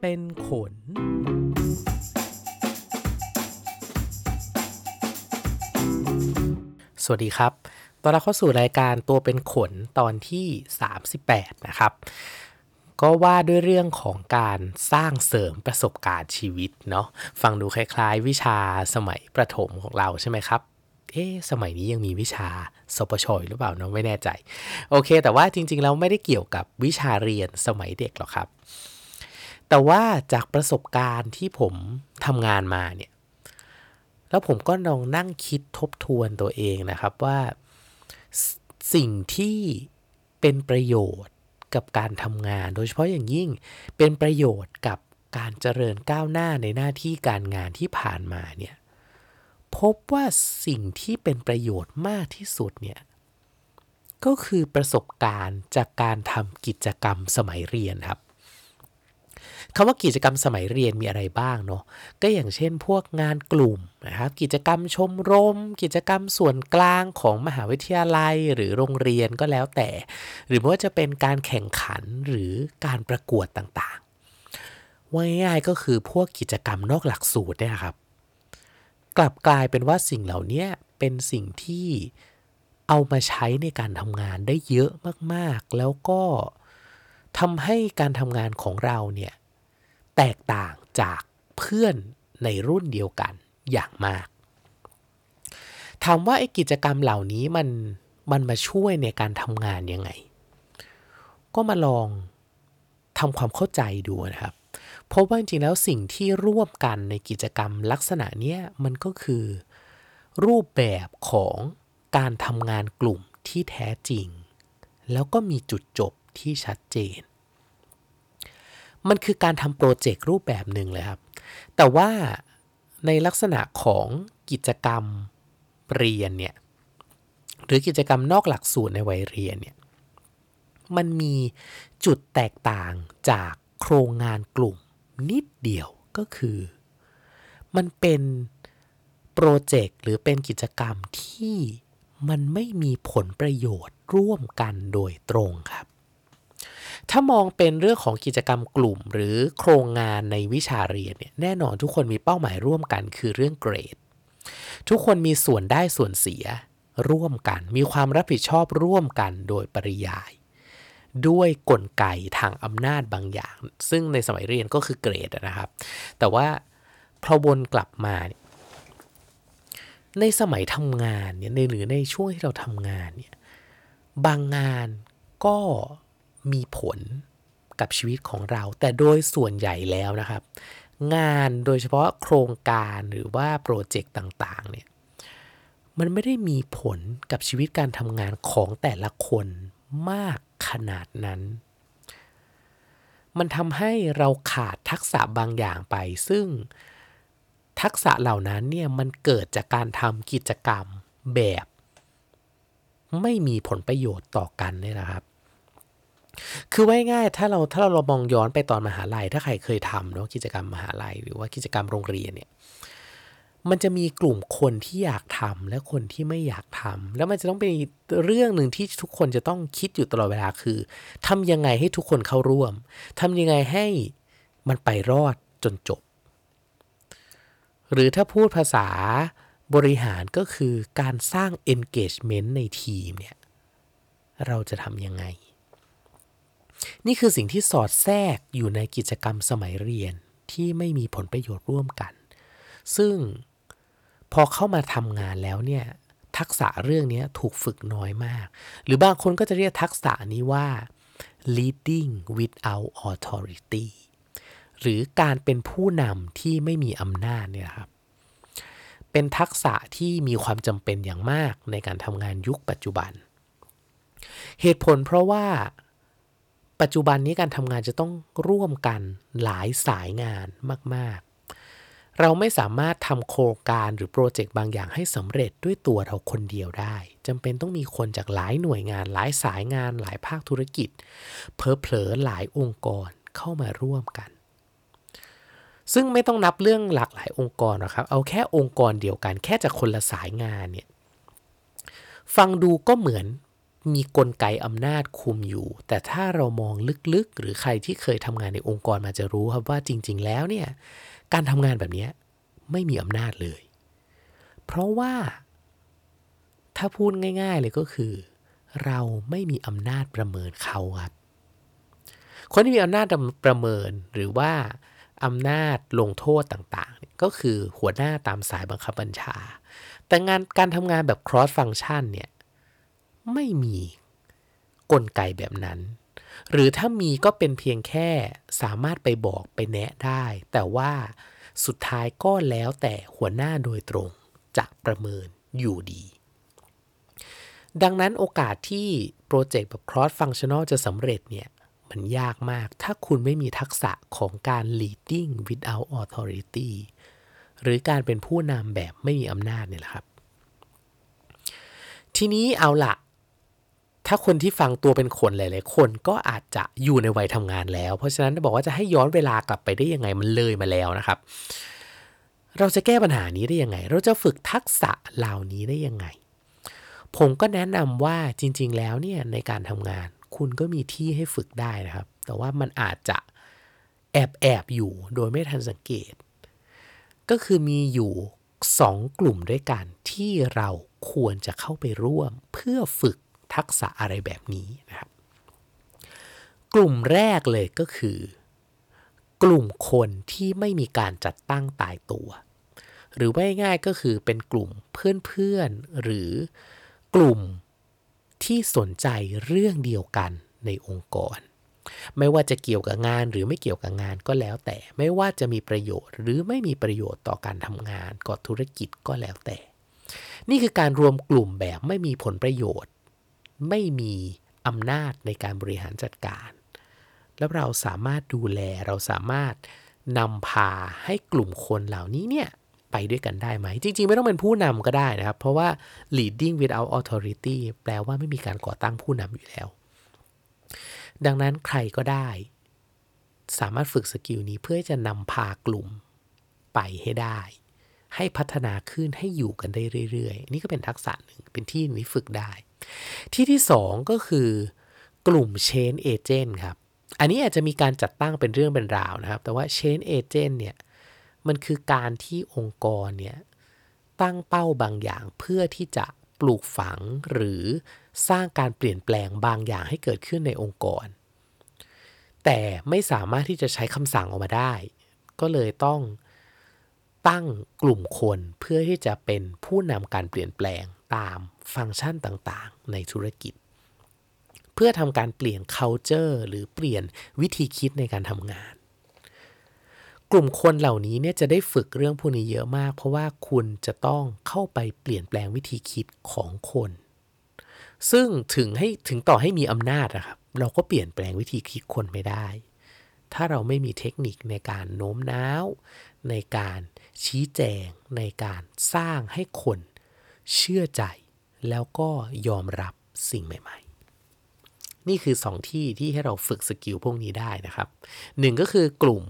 เป็นขน สวัสดีครับตอนเรับเข้าสู่รายการตัวเป็นขนตอนที่ 38 นะครับ ก็ว่าด้วยเรื่องของการสร้างเสริมประสบการณ์ชีวิตเนาะฟังดูคล้ายๆ วิชาสมัยประถมของเราใช่ไหมครับเอ๊ะสมัยนี้ยังมีวิชาสปชหรือเปล่าเนาะไม่แน่ใจ โอเค แต่ว่าจริงๆแล้วไม่ได้เกี่ยวกับวิชาเรียนสมัยเด็กหรอกครับ แต่ว่าจากประสบการณ์ที่ผมทำงานมาเนี่ย แล้วผมก็ลองนั่งคิดทบทวนตัวเองนะครับว่าสสิ่งที่เป็นประโยชน์กับการทำงาน โดยเฉพาะอย่างยิ่งเป็นประโยชน์กับการเจริญก้าวหน้าในหน้าที่การงานที่ผ่านมาเนี่ยพบว่าสิ่งที่เป็นประโยชน์มากที่สุดเนี่ยก็คือประสบการณ์จากการทำกิจกรรมสมัยเรียนครับ คำว่ากิจกรรมสมัยเรียนมีอะไรบ้างเนาะก็อย่างเช่นพวกงานกลุ่มนะครับกิจกรรมชมรม กิจกรรมส่วนกลางของมหาวิทยาลัยหรือโรงเรียนก็แล้วแต่ หรือว่าจะเป็นการแข่งขันหรือการประกวดต่างๆว่าง่ายๆก็คือพวกกิจกรรมนอกหลักสูตรเนี่ยครับ กลับกลายเป็นว่าสิ่งเหล่านี้เป็นสิ่งที่เอามาใช้ในการทำงานได้เยอะมากๆ แล้วก็ทำให้การทำงานของเราเนี่ย แตกต่างจากเพื่อนในรุ่นเดียวกันอย่างมากถามว่าไอ้กิจกรรมเหล่านี้มันมันมาช่วยในการทำงานยังไง ก็มาลองทำความเข้าใจดูนะครับ เพราะว่าจริงๆแล้วสิ่งที่ร่วมกันในกิจกรรมลักษณะเนี้ยมันก็คือ รูปแบบของการทำงานกลุ่มที่แท้จริง แล้วก็มีจุดจบที่ชัดเจน มันคือการทำโปรเจกต์รูปแบบหนึ่งเลยครับ แต่ว่าในลักษณะของกิจกรรมเรียนเนี่ย หรือกิจกรรมนอกหลักสูตรในวัยเรียนเนี่ย มันมีจุดแตกต่างจากโครงงานกลุ่มนิดเดียวก็คือ มันเป็นโปรเจกต์หรือเป็นกิจกรรมที่มันไม่มีผลประโยชน์ร่วมกันโดยตรงครับ ถ้ามองเป็นเรื่องของกิจกรรมกลุ่ม หรือโครงงานในวิชาเรียนเนี่ยแน่นอนทุกคนมีเป้าหมายร่วมกันคือเรื่องเกรด ทุกคนมีส่วนได้ส่วนเสียร่วมกัน มีความรับผิดชอบร่วมกันโดยปริยาย ด้วยกลไกทางอำนาจบางอย่าง ซึ่งในสมัยเรียนก็คือเกรดนะครับ แต่ว่าพอวนกลับมาในสมัยทำงานเนี่ยในหรือในช่วงที่เราทำงานเนี่ยบางงานก็ มีผลกับชีวิตของเรา แต่โดยส่วนใหญ่แล้วนะครับ งานโดยเฉพาะโครงการหรือว่าโปรเจกต์ต่างๆเนี่ยมันไม่ได้มีผลกับชีวิตการทำงานของแต่ละคนมากขนาดนั้น มันทำให้เราขาดทักษะบางอย่างไป ซึ่งทักษะเหล่านั้นเนี่ยมันเกิดจากการทำกิจกรรมแบบ ไม่มีผลประโยชน์ต่อกันเนี่ยนะครับ คือว่าง่ายถ้าเราถ้าเรามองย้อนไปตอนมหาลัย ถ้าใครเคยทำเนาะกิจกรรมมหาลัย หรือว่ากิจกรรมโรงเรียนเนี่ยมันจะมีกลุ่มคนที่อยากทำและคนที่ไม่อยากทำแล้วมันจะต้องเป็นเรื่องหนึ่งที่ทุกคนจะต้องคิดอยู่ตลอดเวลาคือทำยังไงให้ทุกคนเข้าร่วมทำยังไงให้มันไปรอดจนจบ หรือถ้าพูดภาษาบริหารก็คือการสร้าง engagement ในทีมเนี่ย เราจะทำยังไง นี่คือสิ่งที่สอดแทรกอยู่ในกิจกรรมสมัยเรียนที่ไม่มีผลประโยชน์ร่วมกัน ซึ่งพอเข้ามาทำงานแล้วเนี่ยทักษะเรื่องนี้ถูกฝึกน้อยมาก หรือบางคนก็จะเรียกทักษะนี้ว่า leading without authority หรือการเป็นผู้นำที่ไม่มีอำนาจเนี่ยครับ เป็นทักษะที่มีความจำเป็นอย่างมากในการทำงานยุคปัจจุบัน เหตุผลเพราะว่า ปัจจุบันนี้การทำงานจะต้องร่วมกันหลายสายงานมาก ๆ เราไม่สามารถทำโครงการหรือโปรเจกต์บางอย่างให้สำเร็จด้วยตัวเราคนเดียวได้จำเป็นต้องมีคนจากหลายหน่วยงาน หลายสายงาน หลายภาคธุรกิจ เพอเพลอหลายองค์กรเข้ามาร่วมกัน ซึ่งไม่ต้องนับเรื่องหลากหลายองค์กรนะครับ เอาแค่องค์กรเดียวกัน แค่จากคนละสายงานเนี่ยฟังดูก็เหมือน มีกลไกอำนาจคุมอยู่ แต่ถ้าเรามองลึกๆ หรือใครที่เคยทำงานในองค์กรมาจะรู้ครับว่าจริง ๆ แล้วเนี่ยการทำงานแบบนี้ไม่มีอำนาจเลย เพราะว่า ถ้าพูดง่าย ๆ เลยก็คือ เราไม่มีอำนาจประเมินเขาครับคนที่มีอำนาจประเมินหรือว่าอำนาจลงโทษต่างๆ ก็คือหัวหน้าตามสายบังคับบัญชา แต่งานการทำงานแบบ cross function เนี่ย ไม่มีกลไกแบบนั้น หรือถ้ามีก็เป็นเพียงแค่สามารถไปบอกไปแนะได้ แต่ว่าสุดท้ายก็แล้วแต่หัวหน้าโดยตรงจะประเมินอยู่ดี ดังนั้นโอกาสที่โปรเจกต์แบบ cross functional จะสำเร็จเนี่ยมันยากมาก ถ้าคุณไม่มีทักษะของการ leading without authority หรือการเป็นผู้นำแบบไม่มีอำนาจเนี่ยแหละครับ ทีนี้เอาละ ถ้าคนที่ฟังตัวเป็นคนหลาย ๆ คนก็อาจจะอยู่ในวัยทำงานแล้ว เพราะฉะนั้นบอกว่าจะให้ย้อนเวลากลับไปได้ยังไงมันเลยมาแล้วนะครับ เราจะแก้ปัญหานี้ได้ยังไง เราจะฝึกทักษะเหล่านี้ได้ยังไง ผมก็แนะนำว่าจริง ๆ แล้วเนี่ยในการทำงาน คุณก็มีที่ให้ฝึกได้นะครับ แต่ว่ามันอาจจะแอบแอบอยู่โดยไม่ทันสังเกต ก็คือมีอยู่สองกลุ่มด้วยกันที่เราควรจะเข้าไปร่วมเพื่อฝึก ทักษะอะไรแบบนี้นะครับ กลุ่มแรกเลยก็คือ กลุ่มคนที่ไม่มีการจัดตั้งตายตัว หรือว่าง่ายๆก็คือเป็นกลุ่มเพื่อนๆหรือกลุ่มที่สนใจเรื่องเดียวกันในองค์กร ไม่ว่าจะเกี่ยวกับงานหรือไม่เกี่ยวกับงานก็แล้วแต่ไม่ว่าจะมีประโยชน์ หรือไม่มีประโยชน์ต่อการทำงานก่อธุรกิจก็แล้วแต่ นี่คือการรวมกลุ่มแบบไม่มีผลประโยชน์ ไม่มีอำนาจในการบริหารจัดการ แล้วเราสามารถดูแลเราสามารถนำพาให้กลุ่มคนเหล่านี้เนี่ยไปด้วยกันได้ไหม จริง ๆ ไม่ต้องเป็นผู้นำก็ได้นะครับ เพราะว่า leading without authority แปลว่าไม่มีการก่อตั้งผู้นำอยู่แล้ว ดังนั้นใครก็ได้ สามารถฝึกสกิลนี้เพื่อจะนำพากลุ่มไปให้ได้ ให้พัฒนาขึ้นให้อยู่กันได้เรื่อย ๆ นี่ก็เป็นทักษะหนึ่งเป็นที่นี้ฝึกได้ ที่ที่สองก็คือกลุ่ม chain agent ครับ อันนี้อาจจะมีการจัดตั้งเป็นเรื่องเป็นราวนะครับ แต่ว่า chain agent เนี่ย มันคือการที่องค์กรเนี่ย ตั้งเป้าบางอย่างเพื่อที่จะปลูกฝังหรือสร้างการเปลี่ยนแปลงบางอย่างให้เกิดขึ้นในองค์กร แต่ไม่สามารถที่จะใช้คำสั่งออกมาได้ ก็เลยต้องตั้งกลุ่มคนเพื่อที่จะเป็นผู้นำการเปลี่ยนแปลง ตามฟังก์ชันต่างๆ ในธุรกิจ เพื่อทำการเปลี่ยน culture หรือเปลี่ยนวิธีคิดในการทำงาน กลุ่มคนเหล่านี้เนี่ยจะได้ฝึกเรื่องพวกนี้เยอะมาก เพราะว่าคุณจะต้องเข้าไปเปลี่ยนแปลงวิธีคิดของคน ซึ่งถึงให้ถึงต่อให้มีอำนาจนะครับ เราก็เปลี่ยนแปลงวิธีคิดคนไม่ได้ ถ้าเราไม่มีเทคนิคในการโน้มน้าว ในการชี้แจง ในการสร้างให้คน เชื่อใจแล้วก็ยอมรับสิ่งใหม่ ๆ นี่คือสองที่ที่ให้เราฝึกสกิลพวกนี้ได้นะครับหนึ่งก็คือกลุ่ม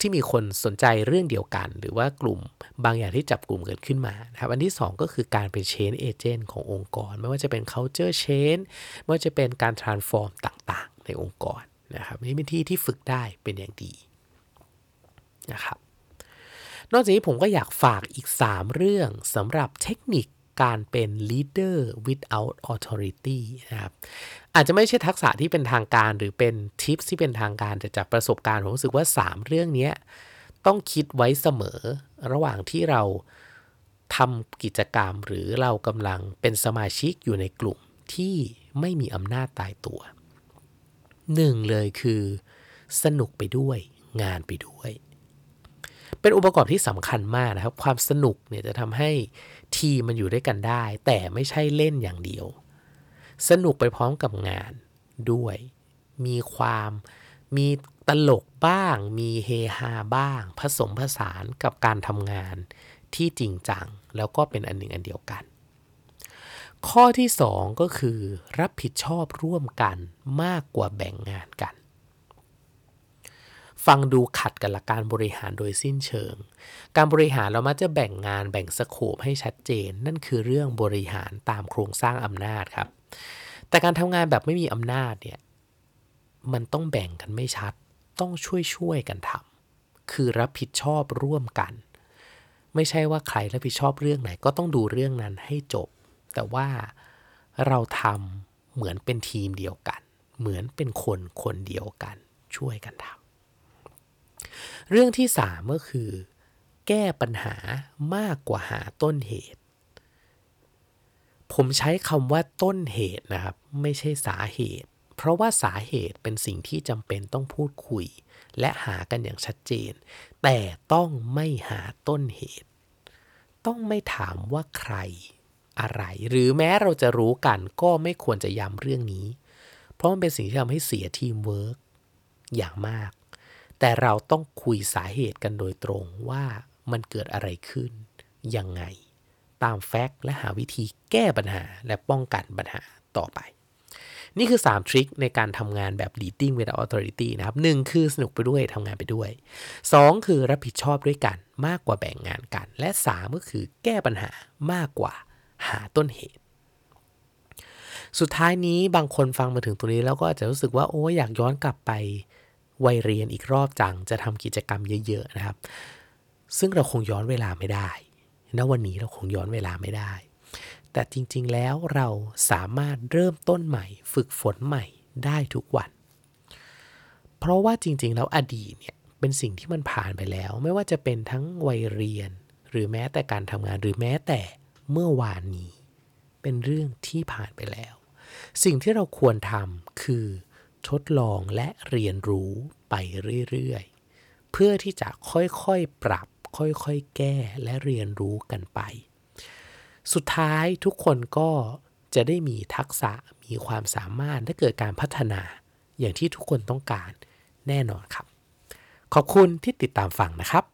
ที่มีคนสนใจเรื่องเดียวกัน หรือว่ากลุ่มบางอย่างที่จับกลุ่มเกิดขึ้นมานะครับอันที่ 2 ก็คือการเป็น change agent ขององค์กร ไม่ว่าจะเป็น culture change ไม่ว่าจะเป็นการ transform ต่างๆ ในองค์กรนะครับนี่เป็นที่ที่ฝึกได้เป็นอย่างดีนะครับนอกจากนี้ผมก็อยากฝากอีก 3 เรื่องสำหรับเทคนิค การเป็น leader without authority นะครับอาจจะไม่ใช่ทักษะที่เป็นทางการหรือเป็นทิปที่เป็นทางการแต่จากประสบการณ์ผมรู้สึกว่า 3 เรื่องนี้ต้องคิดไว้เสมอระหว่างที่เราทำกิจกรรมหรือเรากำลังเป็นสมาชิกอยู่ในกลุ่มที่ไม่มีอำนาจตายตัวหนึ่งเลยคือ สนุกไปด้วยงานไปด้วย เป็นองค์ประกอบที่สำคัญมากนะครับ ความสนุกเนี่ยจะทำให้ทีมันอยู่ด้วยกันได้ แต่ไม่ใช่เล่นอย่างเดียว สนุกไปพร้อมกับงานด้วย มีความมีตลกบ้าง มีเฮฮาบ้าง ผสมผสานกับการทำงานที่จริงจัง แล้วก็เป็นอันหนึ่งอันเดียวกัน ข้อที่ 2 ก็คือ รับผิดชอบร่วมกันมากกว่าแบ่งงานกัน ฟังดูขัดกับหลักการบริหารโดยสิ้นเชิง การบริหารเรามักจะแบ่งงานแบ่งสโคปให้ชัดเจน นั่นคือเรื่องบริหารตามโครงสร้างอำนาจครับ แต่การทำงานแบบไม่มีอำนาจเนี่ยมันต้องแบ่งกันไม่ชัด ต้องช่วยช่วยกันทำคือรับผิดชอบร่วมกัน ไม่ใช่ว่าใครรับผิดชอบเรื่องไหน ก็ต้องดูเรื่องนั้นให้จบ แต่ว่าเราทำเหมือนเป็นทีมเดียวกัน เหมือนเป็นคนคนเดียวกัน ช่วยกันทำ เรื่องที่สามก็คือ แก้ปัญหามากกว่าหาต้นเหตุ ผมใช้คำว่าต้นเหตุนะครับ ไม่ใช่สาเหตุ เพราะว่าสาเหตุเป็นสิ่งที่จำเป็นต้องพูดคุย และหากันอย่างชัดเจน แต่ต้องไม่หาต้นเหตุ ต้องไม่ถามว่าใครอะไร หรือแม้เราจะรู้กันก็ไม่ควรจะย้ำเรื่องนี้ เพราะมันเป็นสิ่งที่ทำให้เสียทีมเวิร์กอย่างมาก แต่เราต้องคุยสาเหตุกันโดยตรงว่ามันเกิดอะไรขึ้น ยังไง ตาม fact และหาวิธีแก้ปัญหาและป้องกันปัญหาต่อไป นี่คือ 3 trick ในการทำงานแบบ leading without authority นะครับ 1 คือสนุกไปด้วยทำงานไปด้วย 2 คือรับผิดชอบด้วยกันมากกว่าแบ่งงานกัน และ 3 ก็คือแก้ปัญหามากกว่าหาต้นเหตุ สุดท้ายนี้บางคนฟังมาถึงตรงนี้แล้วก็อาจจะรู้สึกว่าโอ้อยากย้อนกลับไป วัยเรียนอีกรอบจังจะทำกิจกรรมเยอะ ๆ นะครับ ซึ่งเราคงย้อนเวลาไม่ได้ณวันนี้เราคงย้อนเวลาไม่ได้ แต่จริงๆแล้วเราสามารถเริ่มต้นใหม่ ฝึกฝนใหม่ได้ทุกวัน เพราะว่าจริงๆแล้วอดีตเนี่ยเป็นสิ่งที่มันผ่านไปแล้ว ไม่ว่าจะเป็นทั้งวัยเรียน หรือแม้แต่การทำงานหรือแม้แต่เมื่อวานนี้ เป็นเรื่องที่ผ่านไปแล้ว สิ่งที่เราควรทำคือ ทดลองและเรียนรู้ไปเรื่อยๆ เพื่อที่จะค่อยๆ ปรับ ค่อยๆ แก้และเรียนรู้กันไป สุดท้ายทุกคนก็จะได้มีทักษะมีความสามารถและเกิดการพัฒนา อย่างที่ทุกคนต้องการแน่นอนครับ ขอบคุณที่ติดตามฟังนะครับ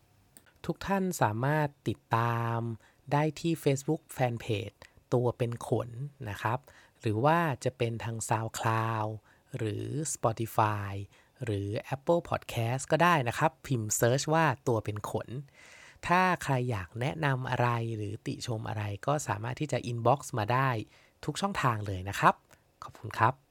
ทุกท่านสามารถติดตามได้ที่ Facebook Fanpage ตัวเป็นขนนะครับ หรือว่าจะเป็นทาง SoundCloud หรือ Spotify หรือ Apple Podcast ก็ได้นะครับ พิมพ์ Search ว่าตัวเป็นขน ถ้าใครอยากแนะนำอะไรหรือติชมอะไรก็สามารถที่จะ inbox มาได้ทุกช่องทางเลยนะครับ ขอบคุณครับ